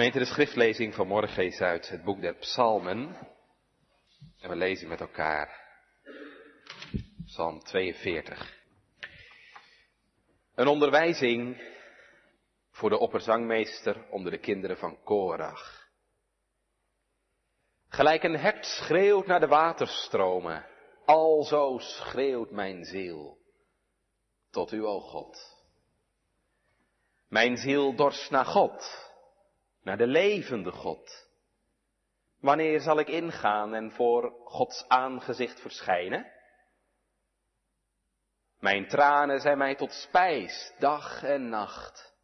Gemeente, de schriftlezing van morgen is uit het boek der Psalmen. En we lezen met elkaar Psalm 42. Een onderwijzing voor de opperzangmeester onder de kinderen van Korach. Gelijk een hert schreeuwt naar de waterstromen, alzo schreeuwt mijn ziel tot u, o God. Mijn ziel dorst naar God naar de levende God. Wanneer zal ik ingaan en voor Gods aangezicht verschijnen? Mijn tranen zijn mij tot spijs, dag en nacht,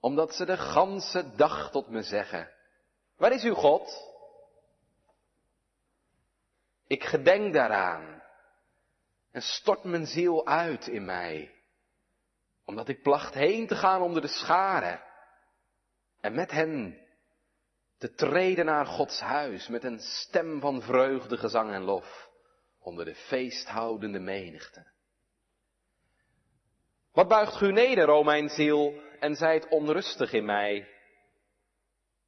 omdat ze de ganse dag tot me zeggen, waar is uw God? Ik gedenk daaraan en stort mijn ziel uit in mij, omdat ik placht heen te gaan onder de scharen en met hen te treden naar Gods huis met een stem van vreugde, gezang en lof onder de feesthoudende menigte. Wat buigt u neder, o mijn ziel, en zijt onrustig in mij?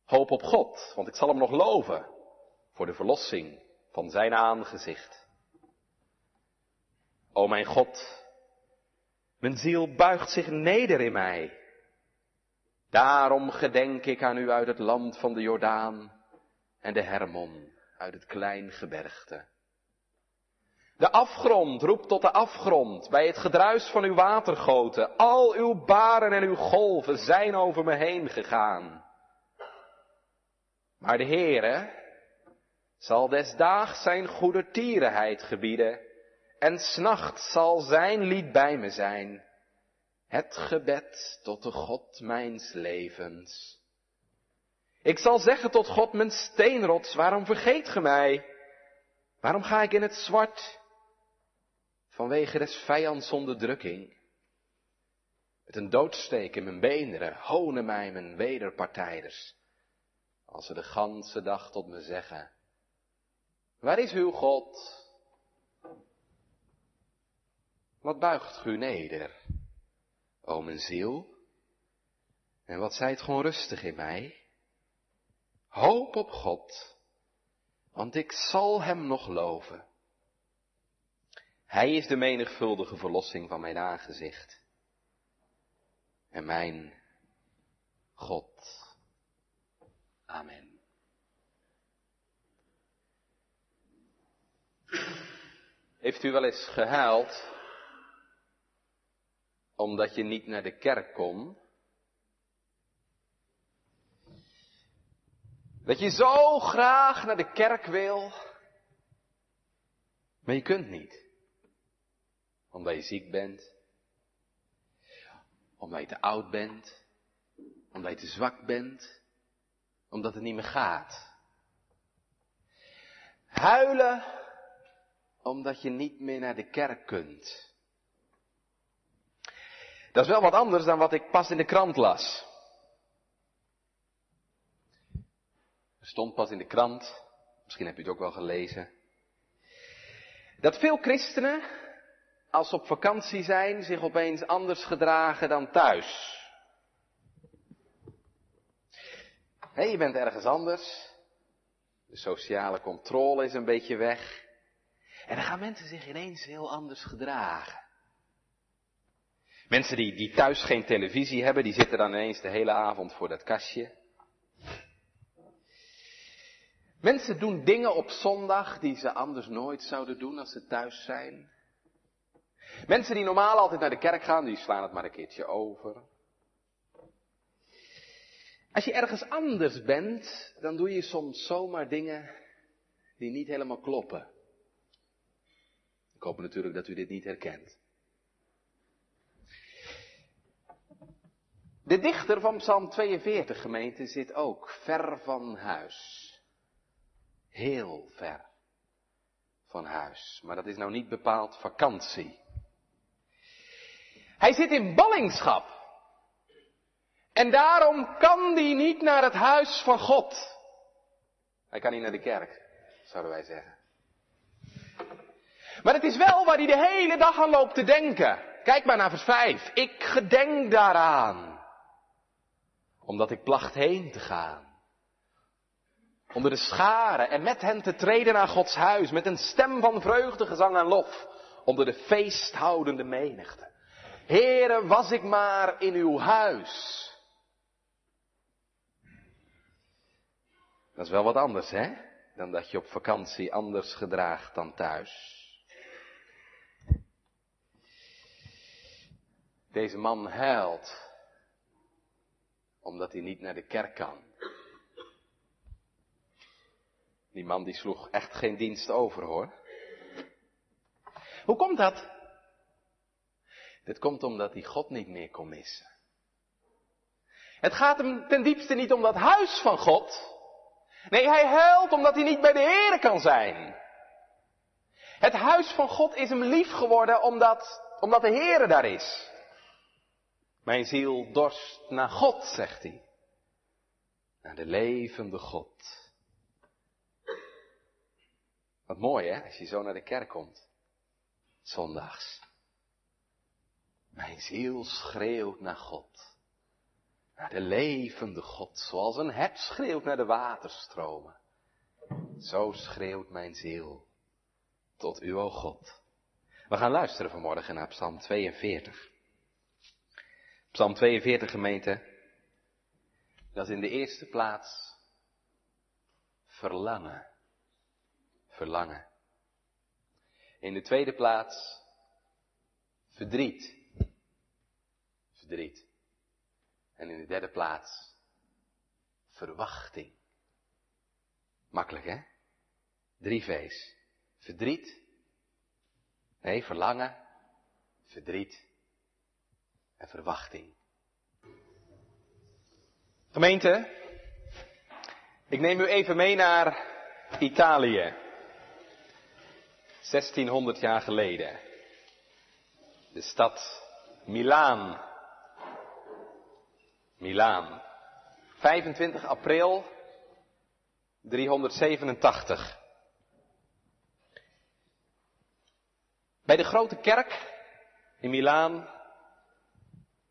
Hoop op God, want ik zal hem nog loven voor de verlossing van zijn aangezicht. O mijn God, mijn ziel buigt zich neder in mij. Daarom gedenk ik aan u uit het land van de Jordaan en de Hermon uit het klein gebergte. De afgrond roept tot de afgrond bij het gedruis van uw watergoten. Al uw baren en uw golven zijn over me heen gegaan. Maar de Heere zal desdaags zijn goedertierenheid gebieden en s'nachts zal zijn lied bij me zijn het gebed tot de God mijns levens. Ik zal zeggen tot God mijn steenrots, waarom vergeet ge mij? Waarom ga ik in het zwart? Vanwege des vijands onderdrukking. Met een doodsteek in mijn beenderen honen mij mijn wederpartijders. Als ze de ganse dag tot me zeggen, waar is uw God? Wat buigt u neder? O mijn ziel, en wat zijt gewoon rustig in mij? Hoop op God, want ik zal Hem nog loven. Hij is de menigvuldige verlossing van mijn aangezicht. En mijn God. Amen. Heeft u wel eens gehuild omdat je niet naar de kerk kon. Dat je zo graag naar de kerk wil, maar je kunt niet. Omdat je ziek bent, omdat je te oud bent, omdat je te zwak bent, omdat het niet meer gaat. Huilen omdat je niet meer naar de kerk kunt. Dat is wel wat anders dan wat ik pas in de krant las. Er stond pas in de krant, misschien heb je het ook wel gelezen, dat veel christenen, als ze op vakantie zijn, zich opeens anders gedragen dan thuis. je bent ergens anders, de sociale controle is een beetje weg, en dan gaan mensen zich ineens heel anders gedragen. Mensen die, thuis geen televisie hebben, die zitten dan ineens de hele avond voor dat kastje. Mensen doen dingen op zondag die ze anders nooit zouden doen als ze thuis zijn. Mensen die normaal altijd naar de kerk gaan, die slaan het maar een keertje over. Als je ergens anders bent, dan doe je soms zomaar dingen die niet helemaal kloppen. Ik hoop natuurlijk dat u dit niet herkent. De dichter van Psalm 42 gemeente zit ook ver van huis. Heel ver van huis. Maar dat is nou niet bepaald vakantie. Hij zit in ballingschap. En daarom kan hij niet naar het huis van God. Hij kan niet naar de kerk, zouden wij zeggen. Maar het is wel waar hij de hele dag aan loopt te denken. Kijk maar naar vers 5. Ik gedenk daaraan omdat ik placht heen te gaan onder de scharen en met hen te treden naar Gods huis, met een stem van vreugde, gezang en lof, onder de feesthoudende menigte. Heere, was ik maar in uw huis. Dat is wel wat anders, hè? Dan dat je op vakantie anders gedraagt dan thuis. Deze man huilt omdat hij niet naar de kerk kan. Die man die sloeg echt geen dienst over hoor. Hoe komt dat? Dit komt omdat hij God niet meer kon missen. Het gaat hem ten diepste niet om dat huis van God. Nee, hij huilt omdat hij niet bij de Here kan zijn. Het huis van God is hem lief geworden omdat, omdat de Here daar is. Mijn ziel dorst naar God, zegt hij. Naar de levende God. Wat mooi hè, als je zo naar de kerk komt. Zondags. Mijn ziel schreeuwt naar God. Naar de levende God, zoals een hert schreeuwt naar de waterstromen. Zo schreeuwt mijn ziel tot u, o God. We gaan luisteren vanmorgen naar Psalm 42. Psalm 42 gemeente, dat is in de eerste plaats verlangen. Verlangen. In de tweede plaats verdriet. Verdriet. En in de derde plaats verwachting. Makkelijk hè? Drie V's. Verdriet. Nee, verlangen. Verdriet verwachting. Gemeente, ik neem u even mee naar Italië. 1600 jaar geleden. De stad Milaan. Milaan. 25 april 387. Bij de grote kerk in Milaan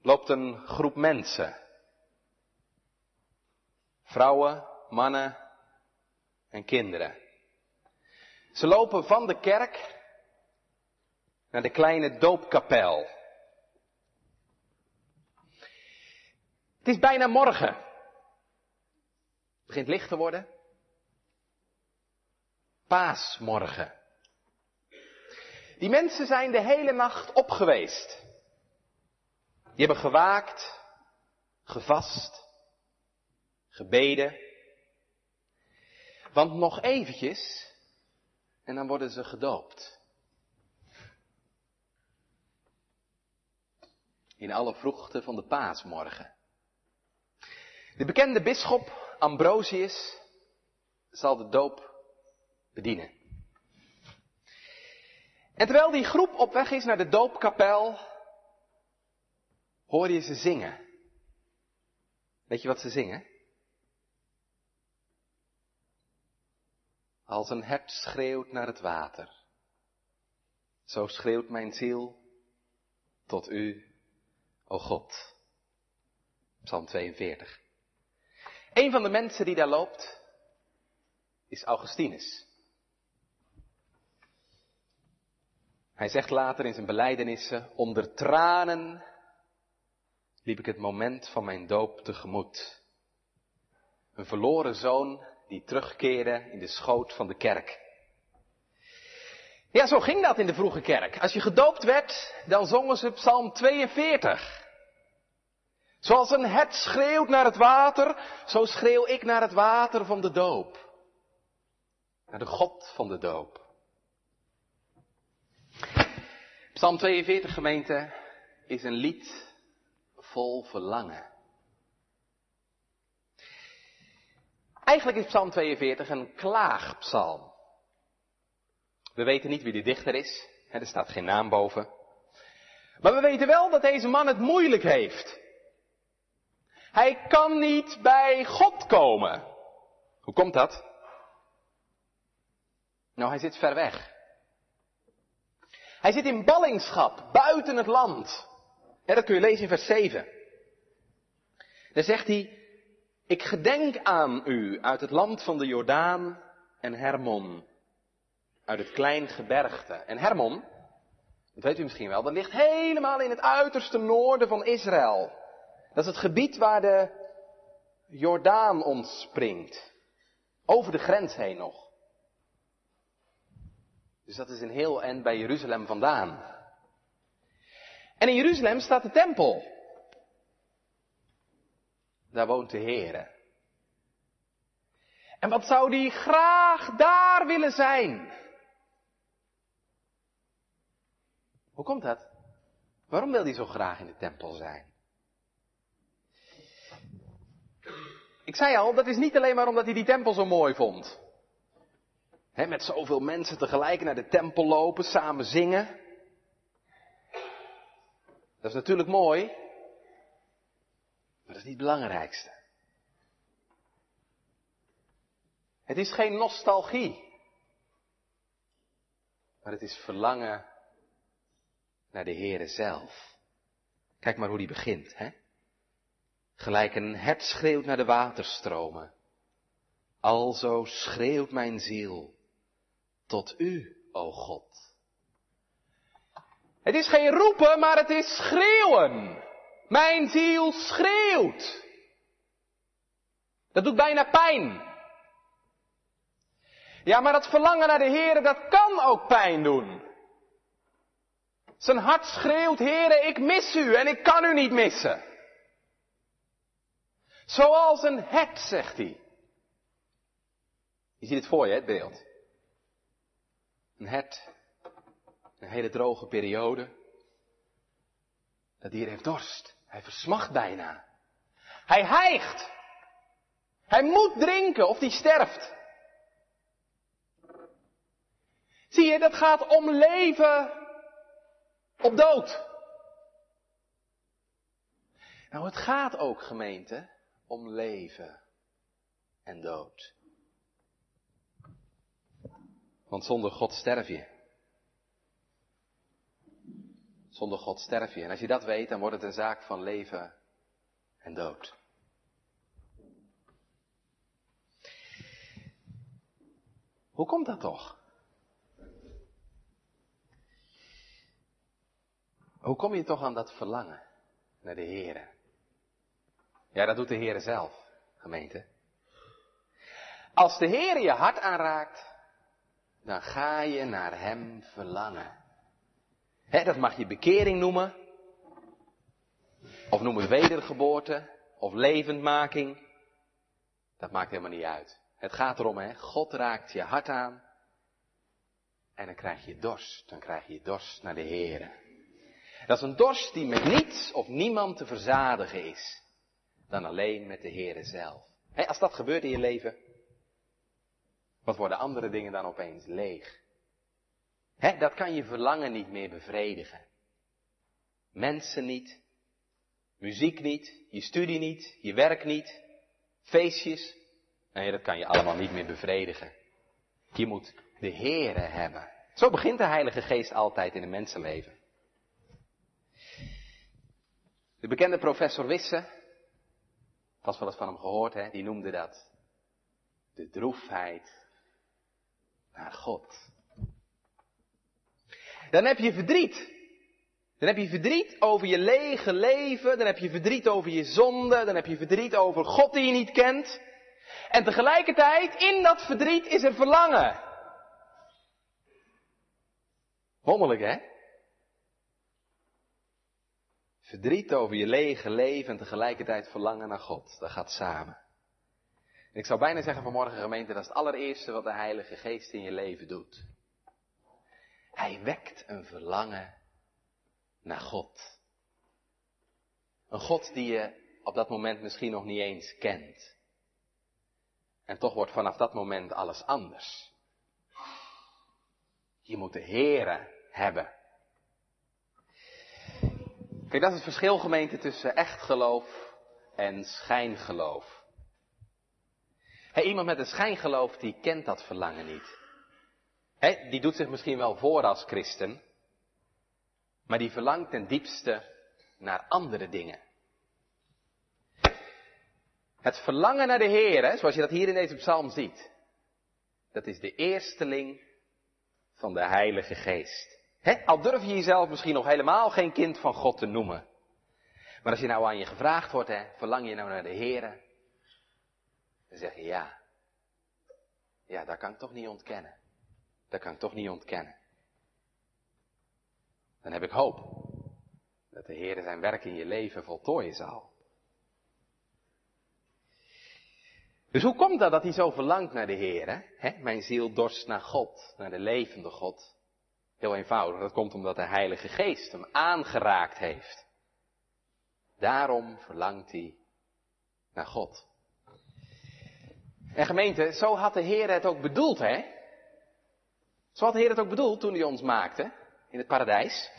loopt een groep mensen. Vrouwen, mannen en kinderen. Ze lopen van de kerk naar de kleine doopkapel. Het is bijna morgen. Het begint licht te worden. Paasmorgen. Die mensen zijn de hele nacht op geweest. Die hebben gewaakt, gevast, gebeden. Want nog eventjes en dan worden ze gedoopt. In alle vroegte van de paasmorgen. De bekende bisschop Ambrosius zal de doop bedienen. En terwijl die groep op weg is naar de doopkapel, hoor je ze zingen. Weet je wat ze zingen? Als een hert schreeuwt naar het water, zo schreeuwt mijn ziel tot u, o God. Psalm 42. Een van de mensen die daar loopt is Augustinus. Hij zegt later in zijn belijdenissen, onder tranen liep ik het moment van mijn doop tegemoet. Een verloren zoon die terugkeerde in de schoot van de kerk. Ja, zo ging dat in de vroege kerk. Als je gedoopt werd, dan zongen ze Psalm 42. Zoals een het schreeuwt naar het water, zo schreeuw ik naar het water van de doop. Naar de God van de doop. Psalm 42 gemeente is een lied vol verlangen. Eigenlijk is Psalm 42 een klaagpsalm. We weten niet wie de dichter is, er staat geen naam boven. Maar we weten wel dat deze man het moeilijk heeft. Hij kan niet bij God komen. Hoe komt dat? Nou, hij zit ver weg. Hij zit in ballingschap, buiten het land. En dat kun je lezen in vers 7. Dan zegt hij, Ik gedenk aan u uit het land van de Jordaan en Hermon, uit het klein gebergte. En Hermon, dat weet u misschien wel, dat ligt helemaal in het uiterste noorden van Israël. Dat is het gebied waar de Jordaan ontspringt. Over de grens heen nog. Dus dat is een heel eind bij Jeruzalem vandaan. En in Jeruzalem staat de tempel. Daar woont de Heer. En wat zou die graag daar willen zijn? Hoe komt dat? Waarom wil hij zo graag in de tempel zijn? Ik zei al, dat is niet alleen maar omdat hij die tempel zo mooi vond. He, met zoveel mensen tegelijk naar de tempel lopen, samen zingen. Dat is natuurlijk mooi, maar dat is niet het belangrijkste. Het is geen nostalgie, maar het is verlangen naar de Heere zelf. Kijk maar hoe die begint, hè? Gelijk een hert schreeuwt naar de waterstromen. Alzo schreeuwt mijn ziel tot u, o God. Het is geen roepen, maar het is schreeuwen. Mijn ziel schreeuwt. Dat doet bijna pijn. Ja, maar dat verlangen naar de Heer, dat kan ook pijn doen. Zijn hart schreeuwt, Heere, ik mis u en ik kan u niet missen. Zoals een hert, zegt hij. Je ziet het voor je, het beeld. Een hert, een hele droge periode. Dat dier heeft dorst. Hij versmacht bijna. Hij hijgt. Hij moet drinken of hij sterft. Zie je, dat gaat om leven op dood. Nou, het gaat ook, gemeente, om leven en dood. Want zonder God sterf je. Zonder God sterf je. En als je dat weet, dan wordt het een zaak van leven en dood. Hoe komt dat toch? Hoe kom je toch aan dat verlangen naar de Here? Ja, dat doet de Heer zelf, gemeente. Als de Heer je hart aanraakt, dan ga je naar Hem verlangen. Dat mag je bekering noemen. Of noem het wedergeboorte. Of levendmaking. Dat maakt helemaal niet uit. Het gaat erom, hè. God raakt je hart aan. En dan krijg je dorst. Dan krijg je dorst naar de Heer. Dat is een dorst die met niets of niemand te verzadigen is. Dan alleen met de Heer zelf. als dat gebeurt in je leven, wat worden andere dingen dan opeens leeg? Dat kan je verlangen niet meer bevredigen. Mensen niet, muziek niet, je studie niet, je werk niet, feestjes. Nee, dat kan je allemaal niet meer bevredigen. Je moet de Heere hebben. Zo begint de Heilige Geest altijd in een mensenleven. De bekende professor Wisse, was wel eens van hem gehoord, hè, die noemde dat de droefheid naar God. Dan heb je verdriet. Dan heb je verdriet over je lege leven, dan heb je verdriet over je zonde, dan heb je verdriet over God die je niet kent. En tegelijkertijd, in dat verdriet is er verlangen. Wonderlijk, hè? Verdriet over je lege leven en tegelijkertijd verlangen naar God. Dat gaat samen. En ik zou bijna zeggen vanmorgen gemeente, dat is het allereerste wat de Heilige Geest in je leven doet. Hij wekt een verlangen naar God. Een God die je op dat moment misschien nog niet eens kent. En toch wordt vanaf dat moment alles anders. Je moet de Here hebben. Kijk, dat is het verschil gemeente tussen echt geloof en schijngeloof. Hey, iemand met een schijngeloof die kent dat verlangen niet. He, die doet zich misschien wel voor als christen, maar die verlangt ten diepste naar andere dingen. Het verlangen naar de Heer, zoals je dat hier in deze psalm ziet, dat is de eersteling van de Heilige Geest. He, al durf je jezelf misschien nog helemaal geen kind van God te noemen. Maar als je nou aan je gevraagd wordt, hè, verlang je nou naar de Heer? Dan zeg je ja. Ja, dat kan ik toch niet ontkennen. Dat kan ik toch niet ontkennen. Dan heb ik hoop dat de Heer zijn werk in je leven voltooien zal. Dus hoe komt dat dat hij zo verlangt naar de Heer? Mijn ziel dorst naar God, naar de levende God. Heel eenvoudig, dat komt omdat de Heilige Geest hem aangeraakt heeft. Daarom verlangt hij naar God. En gemeente, zo had de Heer het ook bedoeld, hè? Zo had de Heer het ook bedoeld toen hij ons maakte in het paradijs.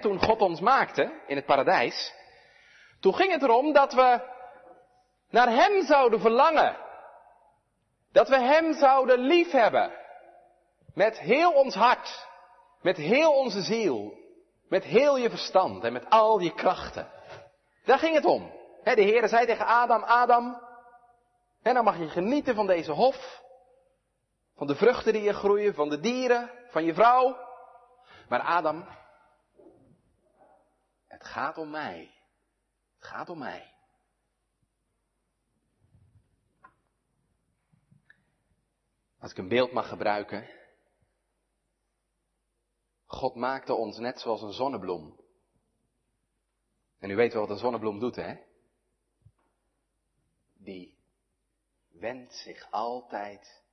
Toen God ons maakte in het paradijs. Toen ging het erom dat we naar Hem zouden verlangen. Dat we Hem zouden liefhebben. Met heel ons hart. Met heel onze ziel. Met heel je verstand en met al je krachten. Daar ging het om. de Heer zei tegen Adam, Adam, en dan mag je genieten van deze hof. Van de vruchten die je groeien, van de dieren, van je vrouw. Maar Adam, het gaat om mij. Het gaat om mij. Als ik een beeld mag gebruiken. God maakte ons net zoals een zonnebloem. En u weet wel wat een zonnebloem doet, hè? Die wendt zich altijd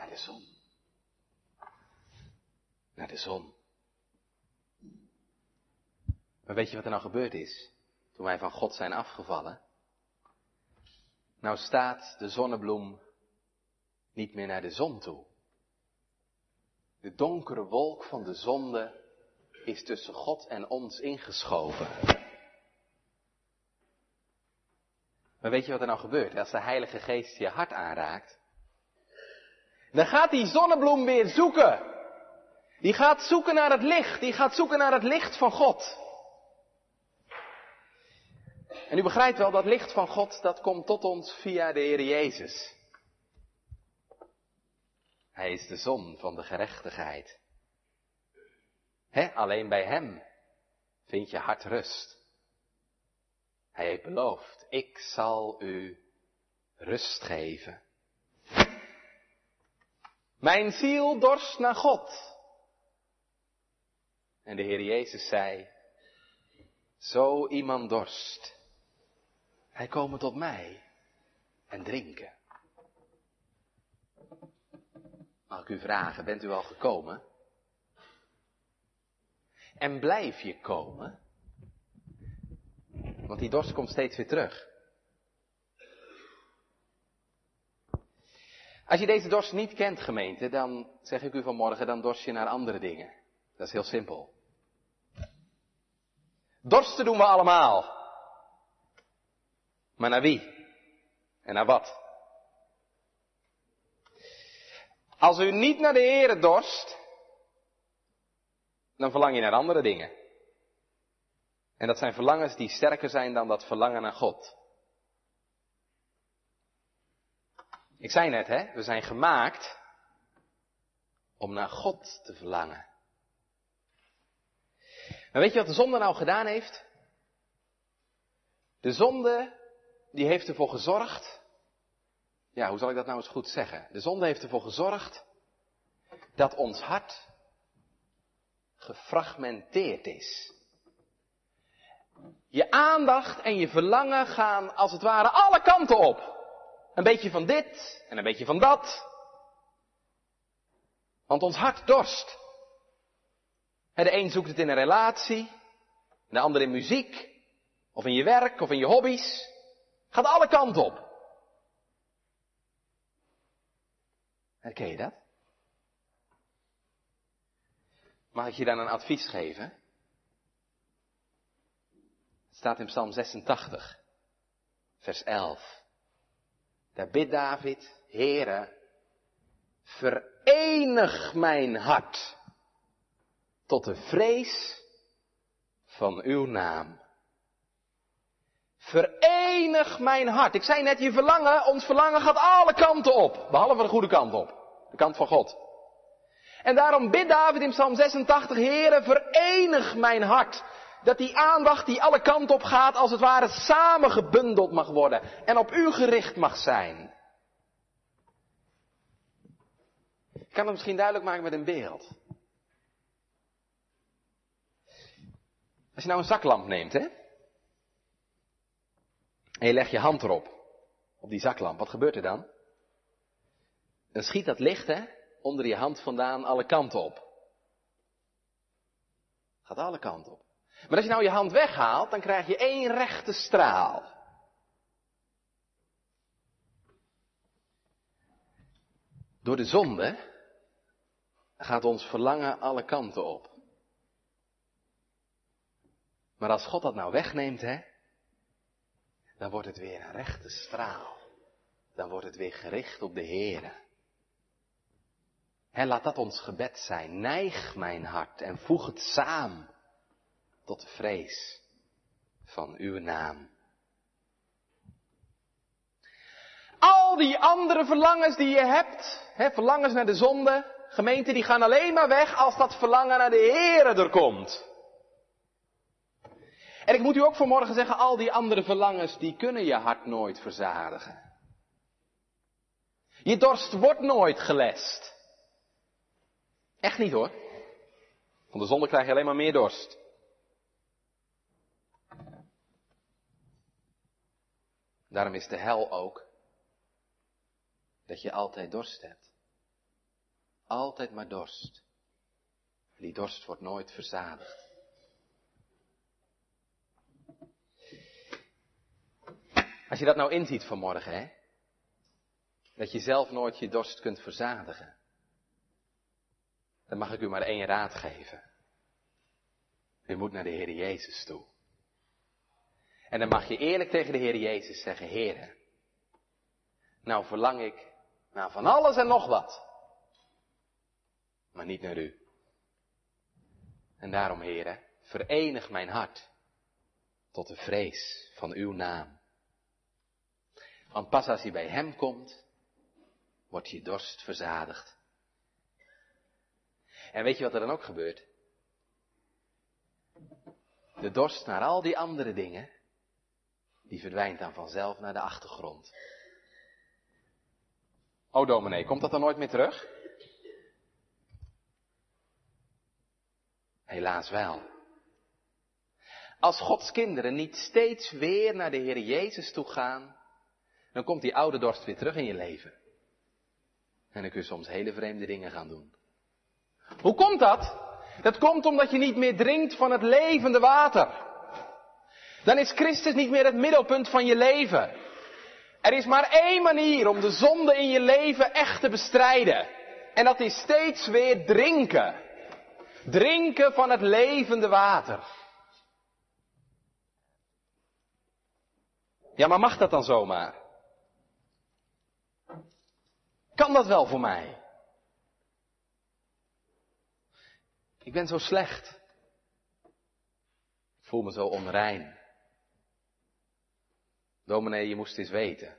naar de zon. Naar de zon. Maar weet je wat er nou gebeurd is? Toen wij van God zijn afgevallen. Nou staat de zonnebloem niet meer naar de zon toe. De donkere wolk van de zonde is tussen God en ons ingeschoven. Maar weet je wat er nou gebeurt? Als de Heilige Geest je hart aanraakt, dan gaat die zonnebloem weer zoeken. Die gaat zoeken naar het licht. Die gaat zoeken naar het licht van God. En u begrijpt wel, dat licht van God, dat komt tot ons via de Heer Jezus. Hij is de zon van de gerechtigheid. He, alleen bij Hem vind je hart rust. Hij heeft beloofd, ik zal u rust geven. Mijn ziel dorst naar God. En de Heer Jezus zei, zo iemand dorst, hij komen tot mij en drinken. Mag ik u vragen, bent u al gekomen? En blijf je komen? Want die dorst komt steeds weer terug. Als je deze dorst niet kent, gemeente, dan zeg ik u vanmorgen, dan dorst je naar andere dingen. Dat is heel simpel. Dorsten doen we allemaal. Maar naar wie? En naar wat? Als u niet naar de Heere dorst, dan verlang je naar andere dingen. En dat zijn verlangens die sterker zijn dan dat verlangen naar God. Ik zei net, hè, we zijn gemaakt om naar God te verlangen. Maar weet je wat de zonde nou gedaan heeft? De zonde, die heeft ervoor gezorgd. Ja, hoe zal ik dat nou eens goed zeggen? De zonde heeft ervoor gezorgd dat ons hart gefragmenteerd is. Je aandacht en je verlangen gaan als het ware alle kanten op. Een beetje van dit en een beetje van dat. Want ons hart dorst. de een zoekt het in een relatie, de ander in muziek, of in je werk, of in je hobby's. Gaat alle kanten op. Herken je dat? Mag ik je dan een advies geven? Het staat in Psalm 86, vers 11. Daar bidt David, Heere, verenig mijn hart tot de vrees van uw naam. Verenig mijn hart. Ik zei net, je verlangen, ons verlangen gaat alle kanten op. Behalve de goede kant op. De kant van God. En daarom bidt David in Psalm 86, Heere, verenig mijn hart. Dat die aandacht die alle kanten op gaat, als het ware samengebundeld mag worden. En op u gericht mag zijn. Ik kan het misschien duidelijk maken met een beeld. Als je nou een zaklamp neemt, hè? En je legt je hand erop. Op die zaklamp. Wat gebeurt er dan? Dan schiet dat licht, hè? Onder je hand vandaan alle kanten op. Gaat alle kanten op. Maar als je nou je hand weghaalt, dan krijg je één rechte straal. Door de zonde gaat ons verlangen alle kanten op. Maar als God dat nou wegneemt, hè, dan wordt het weer een rechte straal. Dan wordt het weer gericht op de Heere. Hè, laat dat ons gebed zijn. Neig mijn hart en voeg het samen tot de vrees van uw naam. Al die andere verlangens die je hebt, hè, verlangens naar de zonde, gemeente, die gaan alleen maar weg als dat verlangen naar de Heere er komt. En ik moet u ook vanmorgen zeggen, al die andere verlangens, die kunnen je hart nooit verzadigen. Je dorst wordt nooit gelest. Echt niet hoor. Van de zonde krijg je alleen maar meer dorst. Daarom is de hel ook dat je altijd dorst hebt. Altijd maar dorst. Die dorst wordt nooit verzadigd. Als je dat nou inziet vanmorgen, hè? Dat je zelf nooit je dorst kunt verzadigen. Dan mag ik u maar één raad geven. U moet naar de Heer Jezus toe. En dan mag je eerlijk tegen de Heer Jezus zeggen, Heer, nou verlang ik naar van alles en nog wat. Maar niet naar u. En daarom, Heer, verenig mijn hart tot de vrees van uw naam. Want pas als hij bij hem komt, wordt je dorst verzadigd. En weet je wat er dan ook gebeurt? De dorst naar al die andere dingen, die verdwijnt dan vanzelf naar de achtergrond. Oh dominee, komt dat dan nooit meer terug? Helaas wel. Als Gods kinderen niet steeds weer naar de Heer Jezus toe gaan, dan komt die oude dorst weer terug in je leven. En dan kun je soms hele vreemde dingen gaan doen. Hoe komt dat? Dat komt omdat je niet meer drinkt van het levende water. Dan is Christus niet meer het middelpunt van je leven. Er is maar één manier om de zonde in je leven echt te bestrijden. En dat is steeds weer drinken. Drinken van het levende water. Ja, maar mag dat dan zomaar? Kan dat wel voor mij? Ik ben zo slecht. Ik voel me zo onrein. Dominee, je moest eens weten.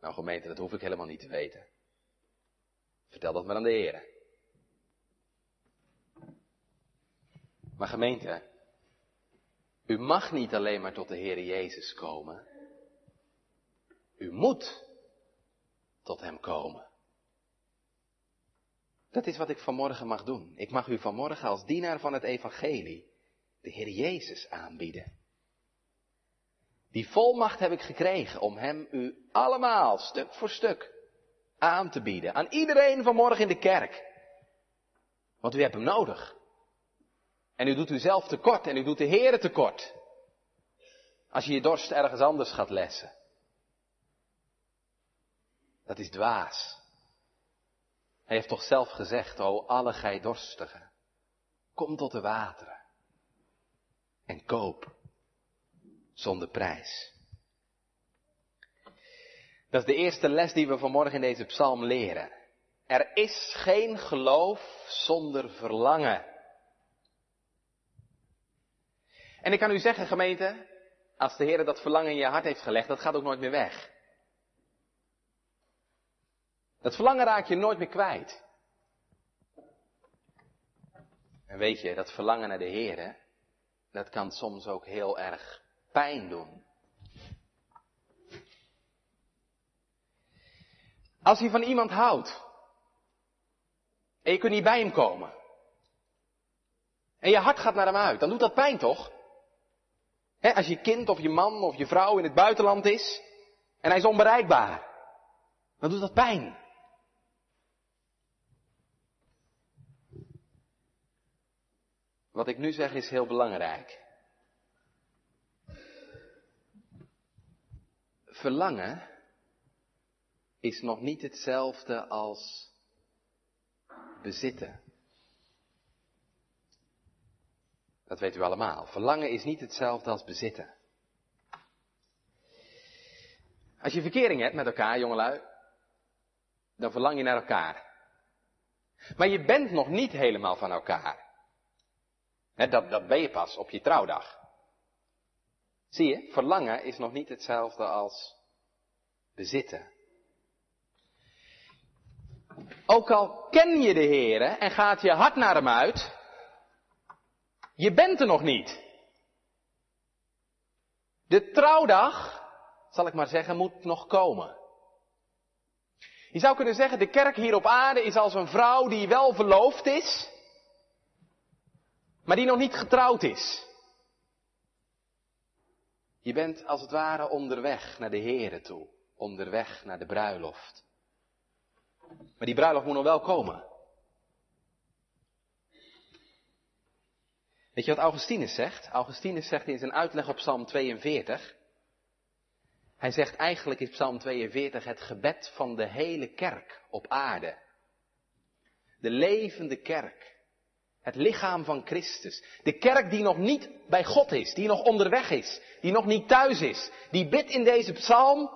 Nou gemeente, dat hoef ik helemaal niet te weten. Vertel dat maar aan de Heer. Maar gemeente, u mag niet alleen maar tot de Heer Jezus komen. U moet tot Hem komen. Dat is wat ik vanmorgen mag doen. Ik mag u vanmorgen als dienaar van het Evangelie de Heer Jezus aanbieden. Die volmacht heb ik gekregen om Hem u allemaal, stuk voor stuk, aan te bieden. Aan iedereen vanmorgen in de kerk. Want u hebt Hem nodig. En u doet uzelf tekort en u doet de Heer tekort. Als je je dorst ergens anders gaat lessen. Dat is dwaas. Hij heeft toch zelf gezegd, o alle gij dorstigen, kom tot de wateren en koop zonder prijs. Dat is de eerste les die we vanmorgen in deze psalm leren. Er is geen geloof zonder verlangen. En ik kan u zeggen, gemeente, Als de Heer dat verlangen in je hart heeft gelegd, dat gaat ook nooit meer weg. Dat verlangen raak je nooit meer kwijt. En weet je, dat verlangen naar de Heer, dat kan soms ook heel erg pijn doen. Als je van iemand houdt, en je kunt niet bij hem komen, en je hart gaat naar hem uit, dan doet dat pijn toch? als je kind of je man of je vrouw in het buitenland is, en hij is onbereikbaar, dan doet dat pijn. Wat ik nu zeg is heel belangrijk. Verlangen is nog niet hetzelfde als bezitten. Dat weet u allemaal. Verlangen is niet hetzelfde als bezitten. Als je verkering hebt met elkaar, jongelui, dan verlang je naar elkaar. Maar je bent nog niet helemaal van elkaar. dat, dat ben je pas op je trouwdag. Zie je, verlangen is nog niet hetzelfde als bezitten. Ook al ken je de Heer en gaat je hart naar hem uit, je bent er nog niet. De trouwdag, zal ik maar zeggen, moet nog komen. Je zou kunnen zeggen, de kerk hier op aarde is als een vrouw die wel verloofd is, maar die nog niet getrouwd is. Je bent als het ware onderweg naar de Here toe, onderweg naar de bruiloft. Maar die bruiloft moet nog wel komen. Weet je wat Augustinus zegt? Augustinus zegt in zijn uitleg op Psalm 42. Hij zegt eigenlijk is Psalm 42 het gebed van de hele kerk op aarde. De levende kerk. Het lichaam van Christus. De kerk die nog niet bij God is, die nog onderweg is, die nog niet thuis is. Die bidt in deze psalm.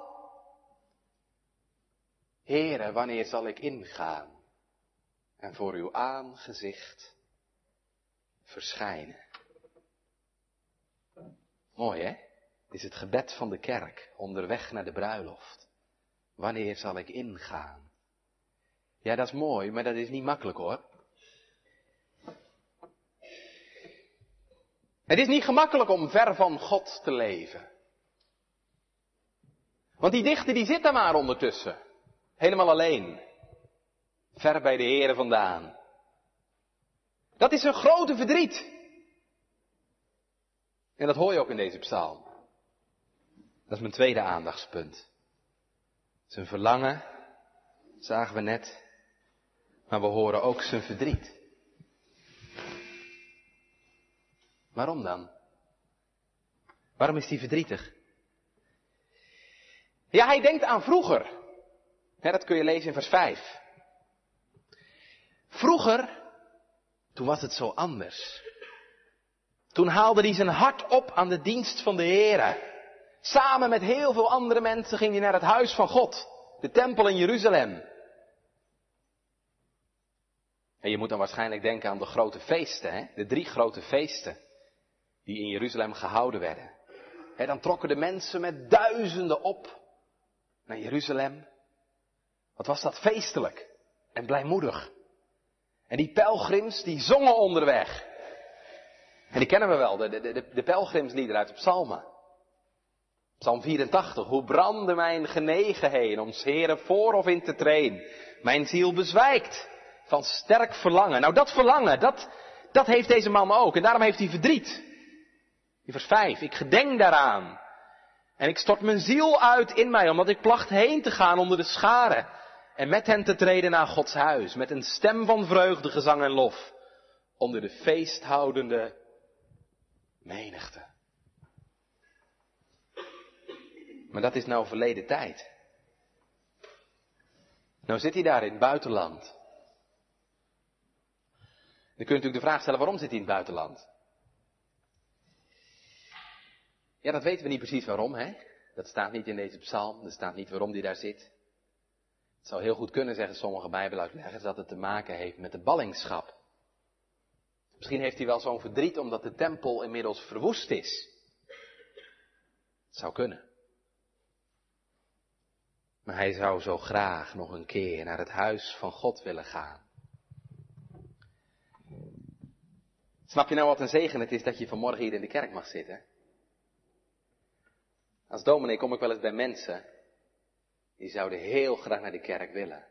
Heere, wanneer zal ik ingaan en voor uw aangezicht verschijnen. Mooi hè? Is het gebed van de kerk onderweg naar de bruiloft. Wanneer zal ik ingaan? Ja, dat is mooi, maar dat is niet makkelijk hoor. Het is niet gemakkelijk om ver van God te leven. Want die dichter die zit daar maar ondertussen. Helemaal alleen. Ver bij de Here vandaan. Dat is een grote verdriet. En dat hoor je ook in deze psalm. Dat is mijn tweede aandachtspunt. Zijn verlangen, zagen we net, maar we horen ook zijn verdriet. Waarom dan? Waarom is hij verdrietig? Ja, hij denkt aan vroeger. dat kun je lezen in vers 5. Vroeger toen was het zo anders. Toen haalde hij zijn hart op aan de dienst van de Heer. Samen met heel veel andere mensen ging hij naar het huis van God, de tempel in Jeruzalem. En je moet dan waarschijnlijk denken aan de grote feesten, hè? de drie grote feesten die in Jeruzalem gehouden werden. En dan trokken de mensen met duizenden op naar Jeruzalem. Wat was dat feestelijk en blijmoedig. En die pelgrims, die zongen onderweg. En die kennen we wel, de, de, de, de pelgrimsliederen uit de psalmen. Psalm 84, hoe brandde mijn genegenheden om heren voor of in te trainen. Mijn ziel bezwijkt van sterk verlangen. Nou dat verlangen, dat, dat heeft deze man ook. En daarom heeft hij verdriet. In vers 5, ik gedenk daaraan. En ik stort mijn ziel uit in mij, omdat ik placht heen te gaan onder de scharen. En met hen te treden naar Gods huis, met een stem van vreugde, gezang en lof, onder de feesthoudende menigte. Maar dat is nou verleden tijd. Nou zit hij daar in het buitenland. Dan kun je natuurlijk de vraag stellen, waarom zit hij in het buitenland? Ja, dat weten we niet precies waarom, hè? Dat staat niet in deze psalm, er staat niet waarom hij daar zit. Het zou heel goed kunnen, zeggen sommige bijbeluitleggers, dat het te maken heeft met de ballingschap. Misschien heeft hij wel zo'n verdriet omdat de tempel inmiddels verwoest is. Zou kunnen. Maar hij zou zo graag nog een keer naar het huis van God willen gaan. Snap je nou wat een zegen het is dat je vanmorgen hier in de kerk mag zitten? Als dominee kom ik wel eens bij mensen die zouden heel graag naar de kerk willen.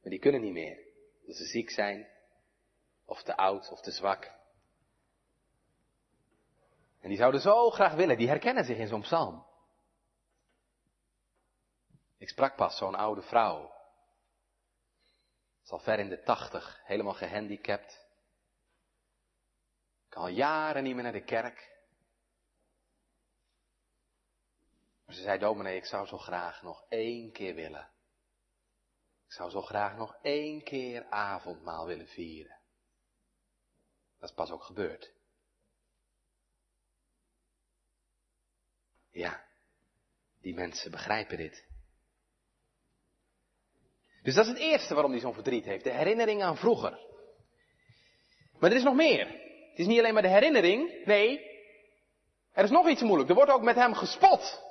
Maar die kunnen niet meer. Omdat ze ziek zijn, of te oud, of te zwak. En die zouden zo graag willen, die herkennen zich in zo'n psalm. Ik sprak pas zo'n oude vrouw. Is al ver in de tachtig, helemaal gehandicapt. Ik al jaren niet meer naar de kerk. Maar ze zei, dominee, ik zou zo graag nog één keer willen. Ik zou zo graag nog één keer avondmaal willen vieren. Dat is pas ook gebeurd. Ja, die mensen begrijpen dit. Dus dat is het eerste waarom hij zo'n verdriet heeft. De herinnering aan vroeger. Maar er is nog meer. Het is niet alleen maar de herinnering. Nee. Er is nog iets moeilijk. Er wordt ook met hem gespot.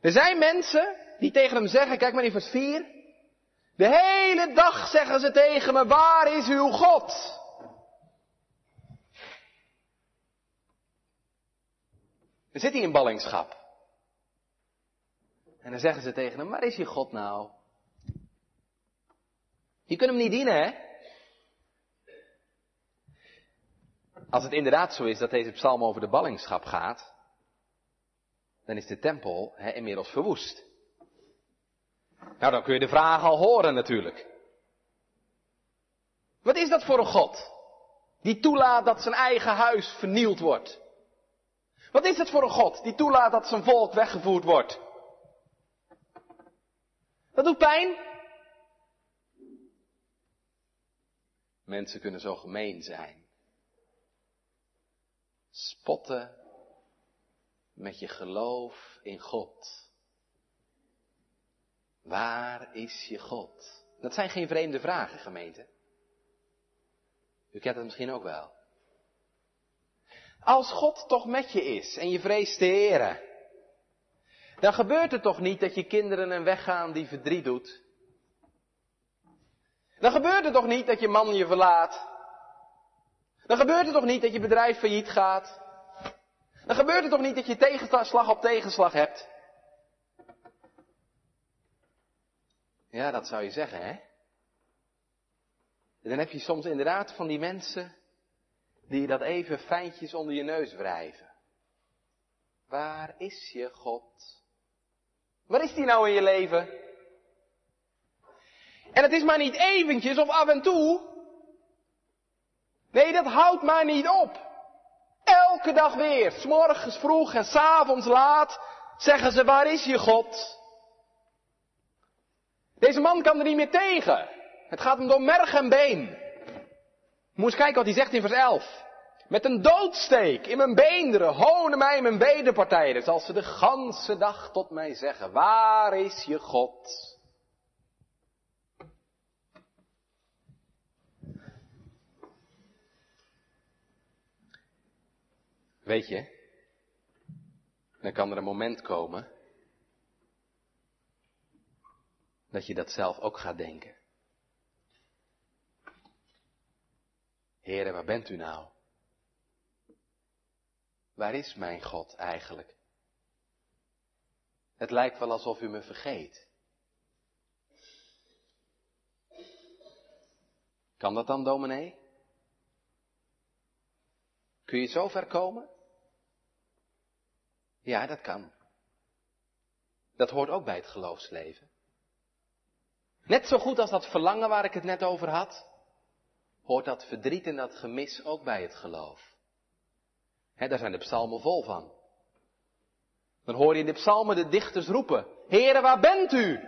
Er zijn mensen die tegen hem zeggen, kijk maar in vers 4. De hele dag zeggen ze tegen me, waar is uw God? Dan zit hij in ballingschap. En dan zeggen ze tegen hem, waar is je God nou? Je kunt hem niet dienen, hè? Als het inderdaad zo is dat deze psalm over de ballingschap gaat, dan is de tempel inmiddels verwoest. Nou, dan kun je de vraag al horen natuurlijk. Wat is dat voor een God? Die toelaat dat zijn eigen huis vernield wordt. Wat is het voor een God die toelaat dat zijn volk weggevoerd wordt? Dat doet pijn. Mensen kunnen zo gemeen zijn. Spotten met je geloof in God. Waar is je God? Dat zijn geen vreemde vragen, gemeente. U kent het misschien ook wel. Als God toch met je is en je vreest de Heer, dan gebeurt het toch niet dat je kinderen een weg gaan die verdriet doet. Dan gebeurt het toch niet dat je man je verlaat. Dan gebeurt het toch niet dat je bedrijf failliet gaat. Dan gebeurt het toch niet dat je tegenslag op tegenslag hebt. Ja, dat zou je zeggen, hè? Dan heb je soms inderdaad van die mensen die dat even fijntjes onder je neus wrijven. Waar is je God? Waar is die nou in je leven? En het is maar niet eventjes of af en toe. Nee, dat houdt maar niet op. Elke dag weer, s morgens vroeg en s avonds laat, zeggen ze, waar is je God? Deze man kan er niet meer tegen. Het gaat hem door merg en been. Eens kijken wat hij zegt in vers 11. Met een doodsteek in mijn beenderen honen mij mijn wederpartijen. Als ze de ganse dag tot mij zeggen, waar is je God? Weet je, dan kan er een moment komen dat je dat zelf ook gaat denken. Heren, waar bent u nou? Waar is mijn God eigenlijk? Het lijkt wel alsof u me vergeet. Kan dat dan, dominee? Kun je zo ver komen? Ja, dat kan. Dat hoort ook bij het geloofsleven. Net zo goed als dat verlangen waar ik het net over had, hoort dat verdriet en dat gemis ook bij het geloof. Daar zijn de psalmen vol van. Dan hoor je in de psalmen de dichters roepen, Heere, waar bent u?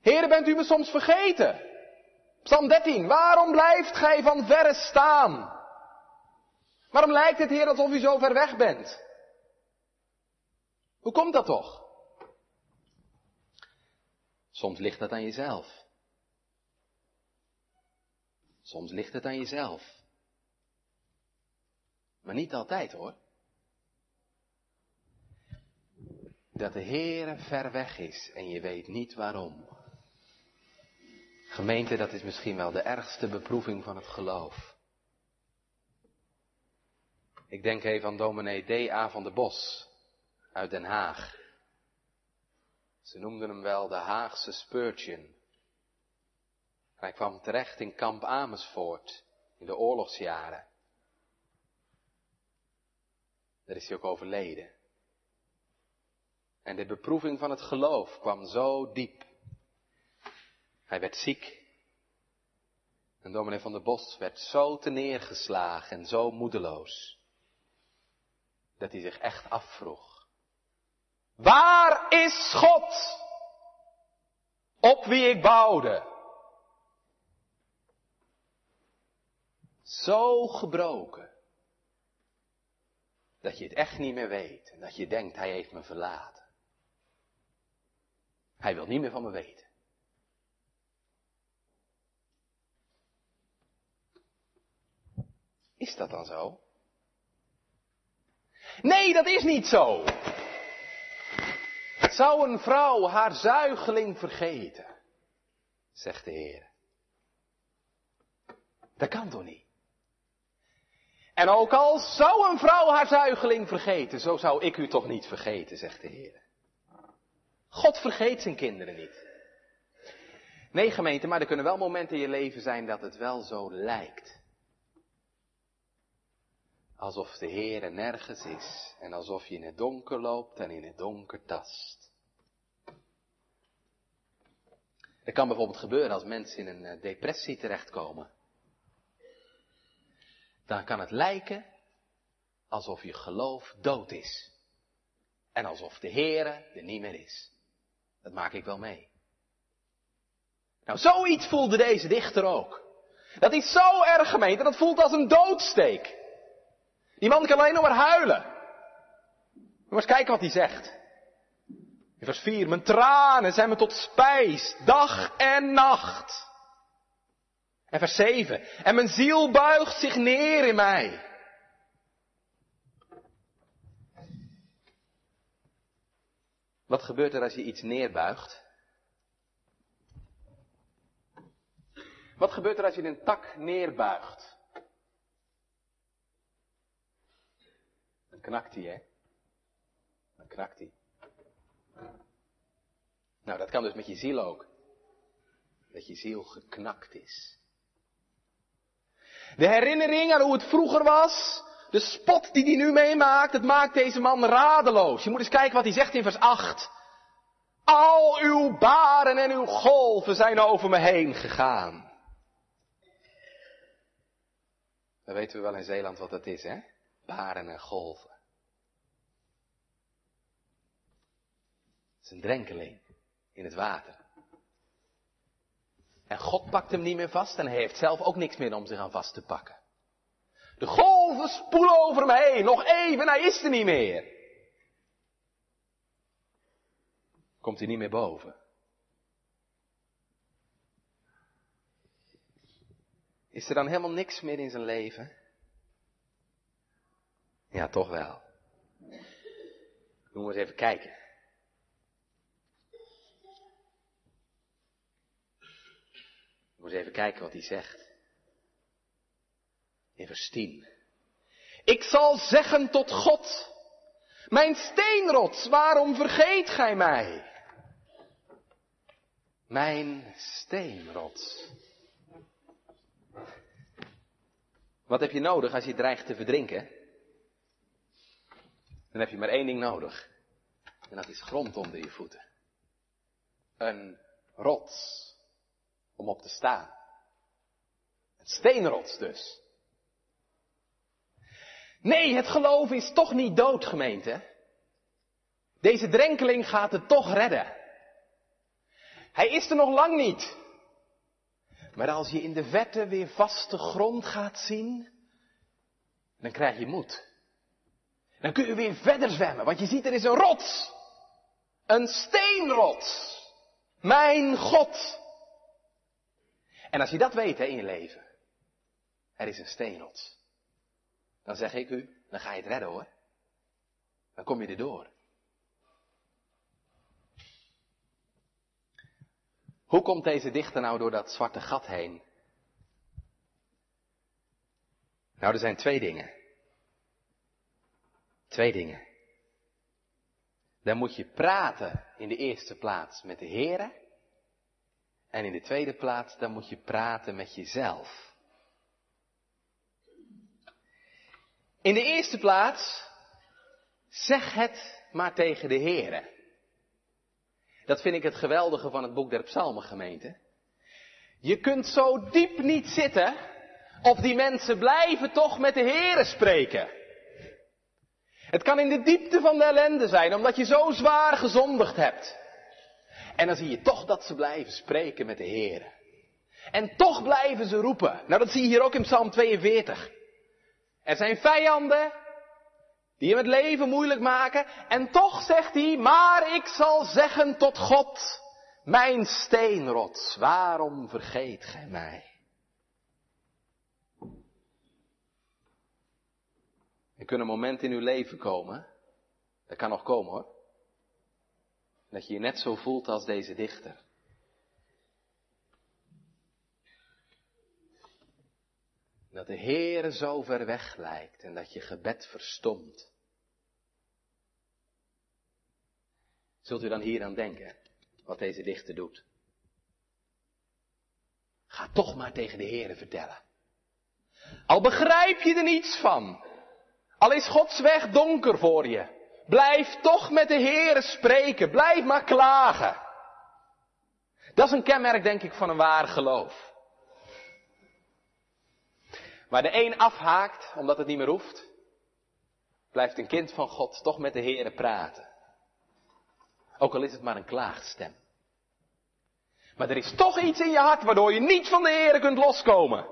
Heere, bent u me soms vergeten? Psalm 13, waarom blijft gij van verre staan? Waarom lijkt het, Heer, alsof u zo ver weg bent? Hoe komt dat toch? Soms ligt dat aan jezelf. Soms ligt het aan jezelf. Maar niet altijd hoor. dat de Heere ver weg is en je weet niet waarom. Gemeente, dat is misschien wel de ergste beproeving van het geloof. Ik denk even aan dominee D.A. van de Bos uit Den Haag. Ze noemden hem wel de Haagse Spurgeon. Hij kwam terecht in kamp Amersfoort in de oorlogsjaren. Daar is hij ook overleden. En de beproeving van het geloof kwam zo diep. Hij werd ziek. En dominee van der Bos werd zo neergeslagen en zo moedeloos. Dat hij zich echt afvroeg. Waar is God? Op wie ik bouwde. Zo gebroken. Dat je het echt niet meer weet. En dat je denkt, hij heeft me verlaten. Hij wil niet meer van me weten. Is dat dan zo? Nee, dat is niet zo. Zou een vrouw haar zuigeling vergeten? Zegt de Heer. Dat kan toch niet? En ook al zou een vrouw haar zuigeling vergeten, zo zou ik u toch niet vergeten, zegt de Heer. God vergeet zijn kinderen niet. Nee, gemeente, maar er kunnen wel momenten in je leven zijn dat het wel zo lijkt. Alsof de Heer nergens is en alsof je in het donker loopt en in het donker tast. Het kan bijvoorbeeld gebeuren als mensen in een eh, depressie terechtkomen. Dan kan het lijken alsof je geloof dood is. En alsof de Heere er niet meer is. Dat maak ik wel mee. Nou, zoiets voelde deze dichter ook. Dat is zo erg gemeente, dat voelt als een doodsteek. Die man kan alleen nog maar huilen. Maar eens kijken wat hij zegt. In vers 4, mijn tranen zijn me tot spijs, dag en nacht. En vers 7, en mijn ziel buigt zich neer in mij. Wat gebeurt er als je iets neerbuigt? Wat gebeurt er als je een tak neerbuigt? Dan knakt hij, hè? Dan knakt hij. Nou, dat kan dus met je ziel ook. Dat je ziel geknakt is. De herinnering aan hoe het vroeger was, de spot die hij nu meemaakt, het maakt deze man radeloos. Je moet eens kijken wat hij zegt in vers 8. Al uw baren en uw golven zijn over me heen gegaan. Dan weten we wel in Zeeland wat dat is, hè? Baren en golven. Het is een drenkeling in het water. En God pakt hem niet meer vast en hij heeft zelf ook niks meer om zich aan vast te pakken. De golven spoelen over hem heen. Nog even, hij is er niet meer. Komt hij niet meer boven. Is er dan helemaal niks meer in zijn leven? Ja, toch wel. Doen we eens even kijken. Moet even kijken wat hij zegt. In vers 10. Ik zal zeggen tot God, mijn steenrots, waarom vergeet gij mij? Mijn steenrots. Wat heb je nodig als je dreigt te verdrinken? Dan heb je maar één ding nodig. En dat is grond onder je voeten. Een rots om op te staan. Een steenrots dus. Nee, het geloof is toch niet dood, gemeente. Deze drenkeling gaat het toch redden. Hij is er nog lang niet. Maar als je in de verte weer vaste grond gaat zien, dan krijg je moed. Dan kun je weer verder zwemmen, want je ziet er is een rots. Een steenrots. Mijn God. En als je dat weet in je leven, er is een steenrots, Dan zeg ik u, dan ga je het redden hoor. Dan kom je erdoor. Hoe komt deze dichter nou door dat zwarte gat heen? Nou, er zijn twee dingen. Twee dingen. Dan moet je praten in de eerste plaats met de Here en in de tweede plaats, dan moet je praten met jezelf. In de eerste plaats, zeg het maar tegen de Heere. Dat vind ik het geweldige van het boek der Psalmen gemeente. Je kunt zo diep niet zitten, of die mensen blijven toch met de Heere spreken. Het kan in de diepte van de ellende zijn, omdat je zo zwaar gezondigd hebt. En dan zie je toch dat ze blijven spreken met de Heer. En toch blijven ze roepen. Nou, dat zie je hier ook in Psalm 42. Er zijn vijanden die hem het leven moeilijk maken. En toch zegt hij, maar ik zal zeggen tot God, mijn steenrots, waarom vergeet gij mij? Er kunnen momenten in uw leven komen, dat kan nog komen hoor, dat je je net zo voelt als deze dichter. Dat de Heere zo ver weg lijkt en dat je gebed verstomt. Zult u dan hier aan denken, wat deze dichter doet? Ga toch maar tegen de Heere vertellen. Al begrijp je er niets van. Al is Gods weg donker voor je. Blijf toch met de Heere spreken. Blijf maar klagen. Dat is een kenmerk, denk ik, van een waar geloof. Waar de een afhaakt omdat het niet meer hoeft, blijft een kind van God toch met de Heere praten. Ook al is het maar een klaagstem. Maar er is toch iets in je hart waardoor je niet van de Heere kunt loskomen.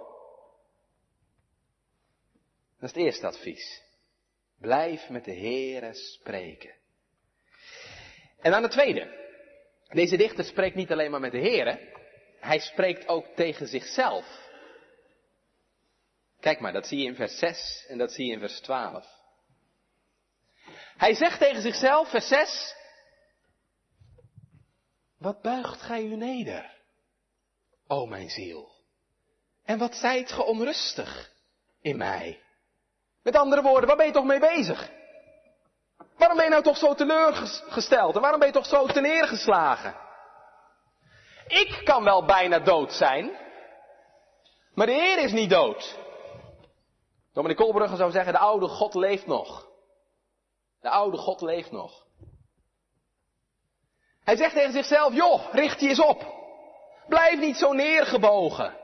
Dat is het eerste advies. Blijf met de Heere spreken. En dan het tweede. Deze dichter spreekt niet alleen maar met de Heere, hij spreekt ook tegen zichzelf. Kijk maar, dat zie je in vers 6 en dat zie je in vers 12. Hij zegt tegen zichzelf, vers 6, wat buigt gij u neder, o mijn ziel? En wat zijt ge onrustig in mij? Met andere woorden, waar ben je toch mee bezig? Waarom ben je nou toch zo teleurgesteld? En waarom ben je toch zo neergeslagen? Ik kan wel bijna dood zijn, maar de Heer is niet dood. Dominic Kolbrugge zou zeggen, de oude God leeft nog. De oude God leeft nog. Hij zegt tegen zichzelf, joh, richt je eens op. Blijf niet zo neergebogen.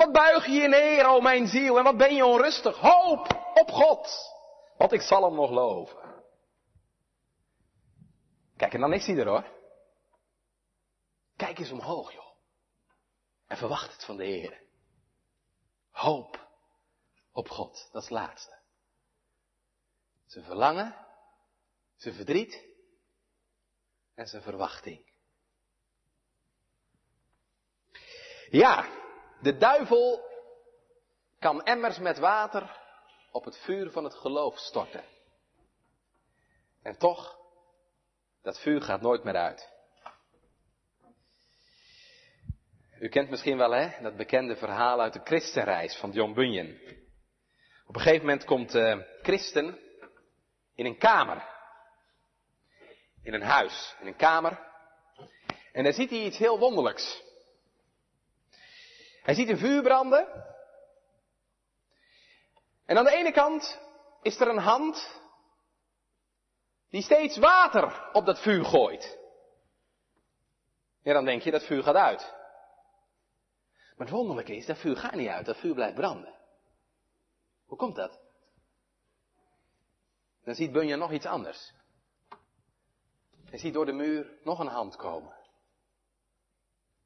Wat buig je je neer, o mijn ziel, en wat ben je onrustig? Hoop op God, want ik zal hem nog loven. Kijk, en dan is hij er hoor. Kijk eens omhoog, joh. En verwacht het van de Heer. Hoop op God, dat is het laatste. Zijn verlangen, zijn verdriet en zijn verwachting. Ja, de duivel kan emmers met water op het vuur van het geloof storten. En toch, dat vuur gaat nooit meer uit. U kent misschien wel hè, dat bekende verhaal uit de christenreis van John Bunyan. Op een gegeven moment komt uh, Christen in een kamer. In een huis, in een kamer. En daar ziet hij iets heel wonderlijks. Hij ziet een vuur branden. En aan de ene kant is er een hand die steeds water op dat vuur gooit. Ja, dan denk je dat vuur gaat uit. Maar het wonderlijke is, dat vuur gaat niet uit, dat vuur blijft branden. Hoe komt dat? Dan ziet Bunyan nog iets anders. Hij ziet door de muur nog een hand komen.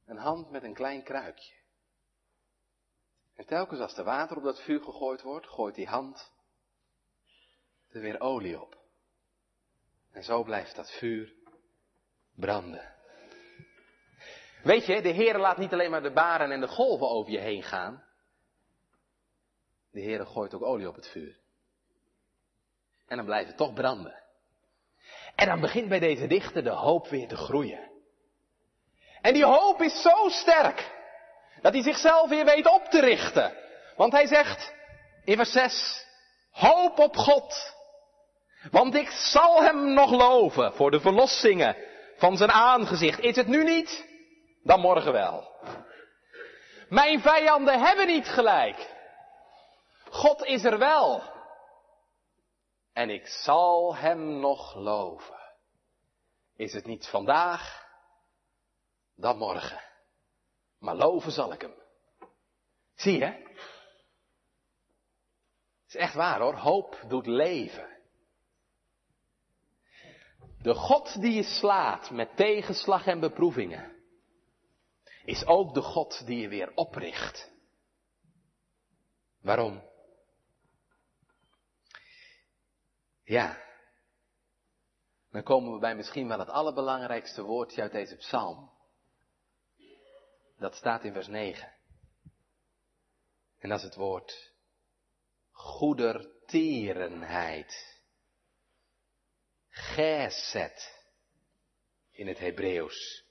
Een hand met een klein kruikje. En telkens als er water op dat vuur gegooid wordt, gooit die hand er weer olie op. En zo blijft dat vuur branden. Weet je, de Heer laat niet alleen maar de baren en de golven over je heen gaan. De Heer gooit ook olie op het vuur. En dan blijft het toch branden. En dan begint bij deze dichter de hoop weer te groeien. En die hoop is zo sterk dat hij zichzelf weer weet op te richten. Want hij zegt in vers 6, hoop op God. Want ik zal hem nog loven voor de verlossingen van zijn aangezicht. Is het nu niet? Dan morgen wel. Mijn vijanden hebben niet gelijk. God is er wel. En ik zal hem nog loven. Is het niet vandaag, dan morgen. Maar loven zal ik hem. Zie je? Het is echt waar hoor. Hoop doet leven. De God die je slaat met tegenslag en beproevingen, is ook de God die je weer opricht. Waarom? Ja. Dan komen we bij misschien wel het allerbelangrijkste woordje uit deze psalm. Dat staat in vers 9. En dat is het woord goedertierenheid. Geset in het Hebreeuws.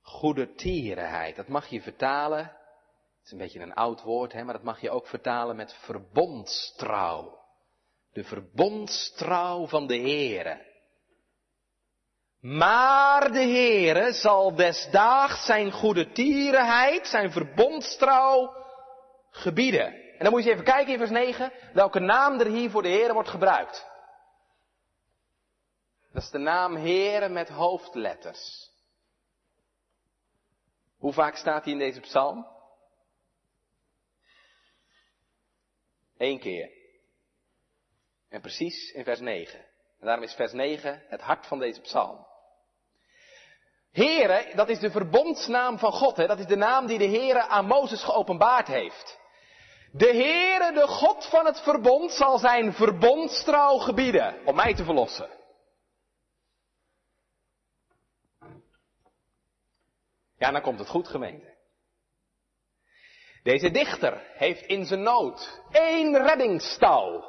Goedertierenheid, dat mag je vertalen. Het is een beetje een oud woord, hè, maar dat mag je ook vertalen met verbondstrouw. De verbondstrouw van de Heere. Maar de Heere zal desdaags zijn goede tierenheid, zijn verbondstrouw gebieden. En dan moet je eens even kijken in vers 9, welke naam er hier voor de Heere wordt gebruikt. Dat is de naam Heere met hoofdletters. Hoe vaak staat hij in deze psalm? Eén keer. En precies in vers 9. En daarom is vers 9 het hart van deze psalm. Here, dat is de verbondsnaam van God. Hè? Dat is de naam die de Heere aan Mozes geopenbaard heeft. De Heere, de God van het verbond, zal zijn verbondstrouw gebieden om mij te verlossen. Ja, dan komt het goed gemeente. Deze dichter heeft in zijn nood één reddingstouw.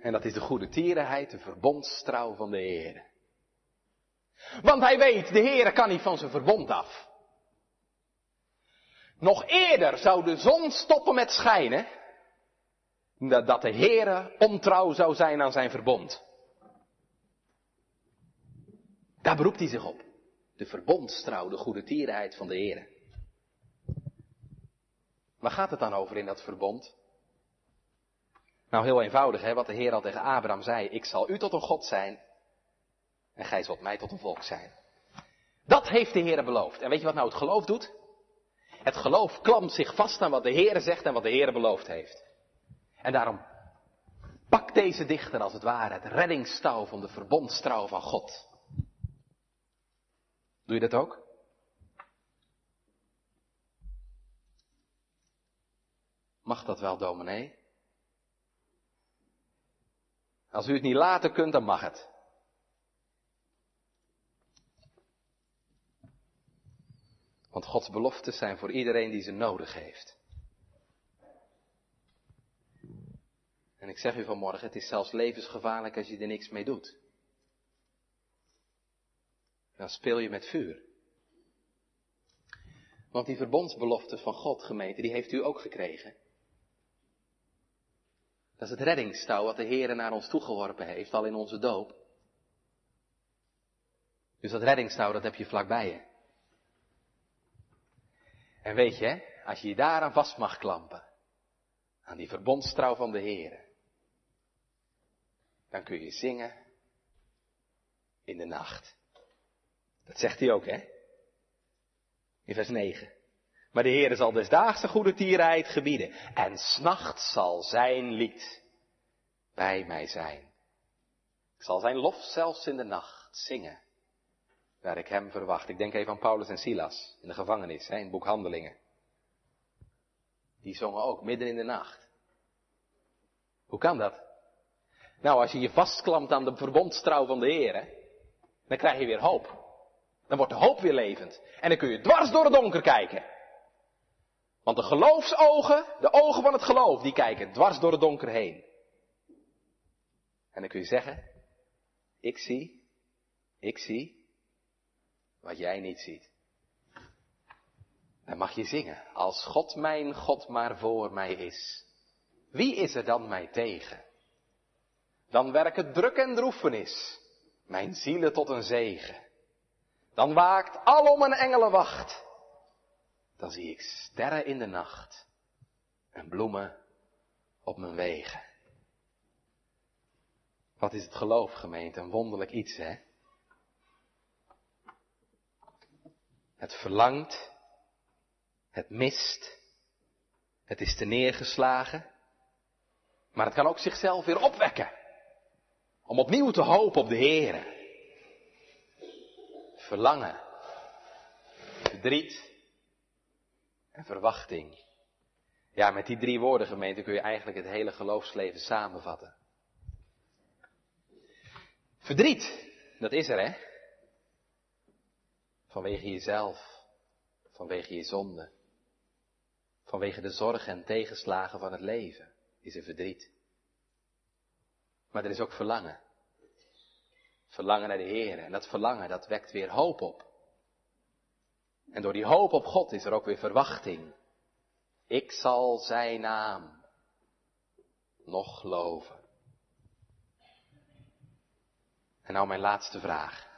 En dat is de goede tierenheid, de verbondstrouw van de Heer. Want hij weet, de Heer kan niet van zijn verbond af. Nog eerder zou de zon stoppen met schijnen, dat de Heere ontrouw zou zijn aan zijn verbond. Daar beroept hij zich op. De verbondstrouw, de goede tierenheid van de Heer. Waar gaat het dan over in dat verbond? Nou, heel eenvoudig, hè, wat de Heer al tegen Abraham zei. Ik zal u tot een God zijn en gij zult mij tot een volk zijn. Dat heeft de Heer beloofd. En weet je wat nou het geloof doet? Het geloof klampt zich vast aan wat de Heer zegt en wat de Heer beloofd heeft. En daarom pakt deze dichter als het ware het reddingstouw van de verbondstrouw van God. Doe je dat ook? Mag dat wel, dominee? Als u het niet laten kunt, dan mag het. Want Gods beloftes zijn voor iedereen die ze nodig heeft. En ik zeg u vanmorgen, het is zelfs levensgevaarlijk als je er niks mee doet. Dan speel je met vuur. Want die verbondsbeloftes van God, gemeente, die heeft u ook gekregen. Dat is het reddingstouw wat de Heer naar ons toegeworpen heeft, al in onze doop. Dus dat reddingstouw, dat heb je vlakbij je. En weet je, als je je daaraan vast mag klampen, aan die verbondstrouw van de Heer, dan kun je zingen in de nacht. Dat zegt hij ook, hè? In vers 9. Maar de Heer zal desdaags goede tierheid gebieden. En s'nacht zal zijn lied bij mij zijn. Ik zal zijn lof zelfs in de nacht zingen. Waar ik hem verwacht. Ik denk even aan Paulus en Silas in de gevangenis, hè, in het boek Handelingen. Die zongen ook midden in de nacht. Hoe kan dat? Nou, als je je vastklampt aan de verbondstrouw van de Heer, dan krijg je weer hoop. Dan wordt de hoop weer levend. En dan kun je dwars door het donker kijken. Want de geloofsogen, de ogen van het geloof, die kijken dwars door het donker heen. En dan kun je zeggen, ik zie, ik zie wat jij niet ziet. Dan mag je zingen, als God mijn God maar voor mij is, wie is er dan mij tegen? Dan werkt druk en droefenis, mijn zielen tot een zegen. Dan waakt alom een engelenwacht. Dan zie ik sterren in de nacht en bloemen op mijn wegen. Wat is het geloof, gemeente? Een wonderlijk iets, hè? Het verlangt, het mist, het is te neergeslagen, maar het kan ook zichzelf weer opwekken. Om opnieuw te hopen op de Heer. Verlangen, verdriet en verwachting. Ja, met die drie woorden gemeente kun je eigenlijk het hele geloofsleven samenvatten. Verdriet, dat is er hè. Vanwege jezelf, vanwege je zonde, vanwege de zorgen en tegenslagen van het leven is er verdriet. Maar er is ook verlangen. Verlangen naar de Heer. En dat verlangen, dat wekt weer hoop op. En door die hoop op God is er ook weer verwachting. Ik zal zijn naam nog geloven. En nou mijn laatste vraag.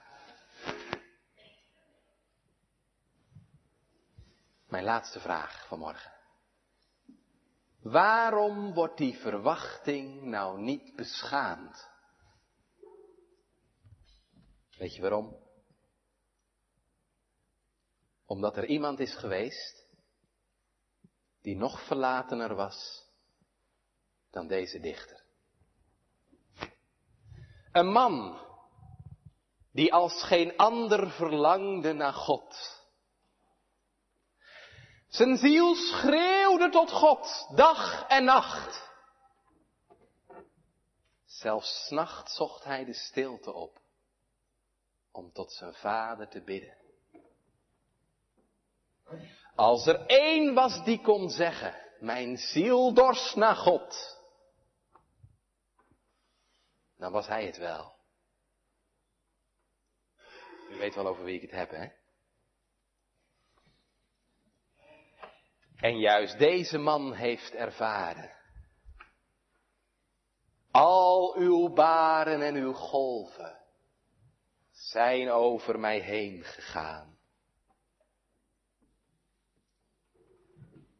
Mijn laatste vraag vanmorgen. Waarom wordt die verwachting nou niet beschaamd? Weet je waarom? Omdat er iemand is geweest die nog verlatener was dan deze dichter. Een man die als geen ander verlangde naar God. Zijn ziel schreeuwde tot God, dag en nacht. Zelfs nacht zocht hij de stilte op om tot zijn vader te bidden. Als er één was die kon zeggen, mijn ziel dorst naar God, dan was hij het wel. U weet wel over wie ik het heb, hè? En juist deze man heeft ervaren. Al uw baren en uw golven zijn over mij heen gegaan.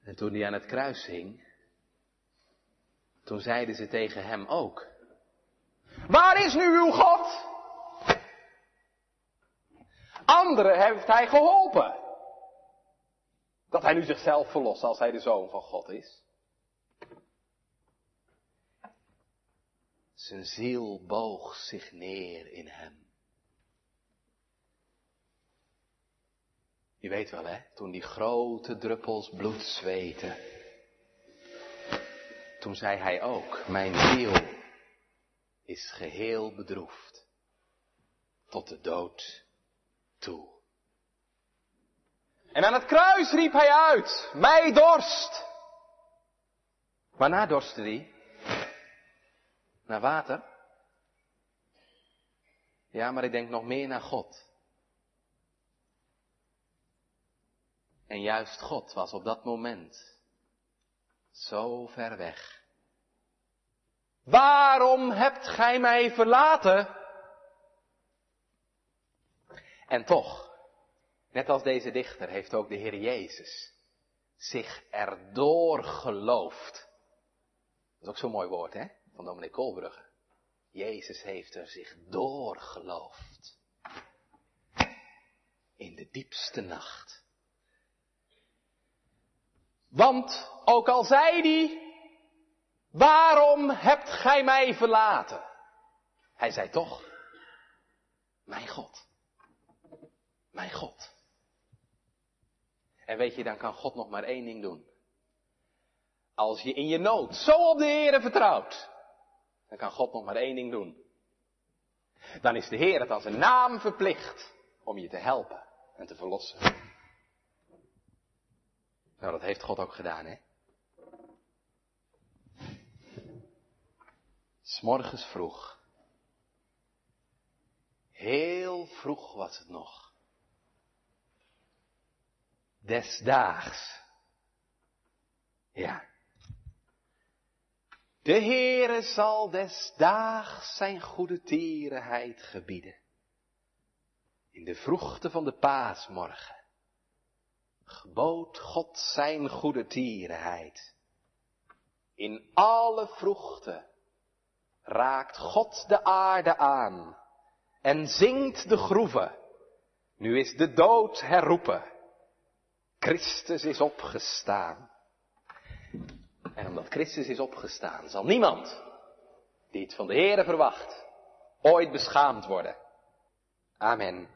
En toen hij aan het kruis hing, toen zeiden ze tegen hem ook, waar is nu uw God? Anderen heeft hij geholpen. Dat hij nu zichzelf verlost als hij de zoon van God is. Zijn ziel boog zich neer in hem. Je weet wel hè, toen die grote druppels bloed zweten. Toen zei hij ook, mijn ziel is geheel bedroefd tot de dood toe. En aan het kruis riep hij uit, mij dorst. Waarna dorstte hij? Naar water? Ja, maar ik denk nog meer naar God. En juist God was op dat moment zo ver weg. Waarom hebt gij mij verlaten? En toch, net als deze dichter, heeft ook de Heer Jezus zich erdoor geloofd. Dat is ook zo'n mooi woord, hè? Van dominee Koolbrugge. Jezus heeft er zich door geloofd. In de diepste nacht. Want ook al zei hij, waarom hebt gij mij verlaten? Hij zei toch, mijn God, mijn God. En weet je, dan kan God nog maar één ding doen. Als je in je nood zo op de Heer vertrouwt, dan kan God nog maar één ding doen. Dan is de Heer het aan zijn naam verplicht om je te helpen en te verlossen. Nou, dat heeft God ook gedaan, hè? S'morgens vroeg. Heel vroeg was het nog. Desdaags. Ja. De Heere zal desdaags zijn goede tierenheid gebieden. In de vroegte van de paasmorgen gebood God zijn goede tierenheid. In alle vroegte raakt God de aarde aan en zingt de groeven. Nu is de dood herroepen. Christus is opgestaan. En omdat Christus is opgestaan, zal niemand die het van de Heere verwacht, ooit beschaamd worden. Amen.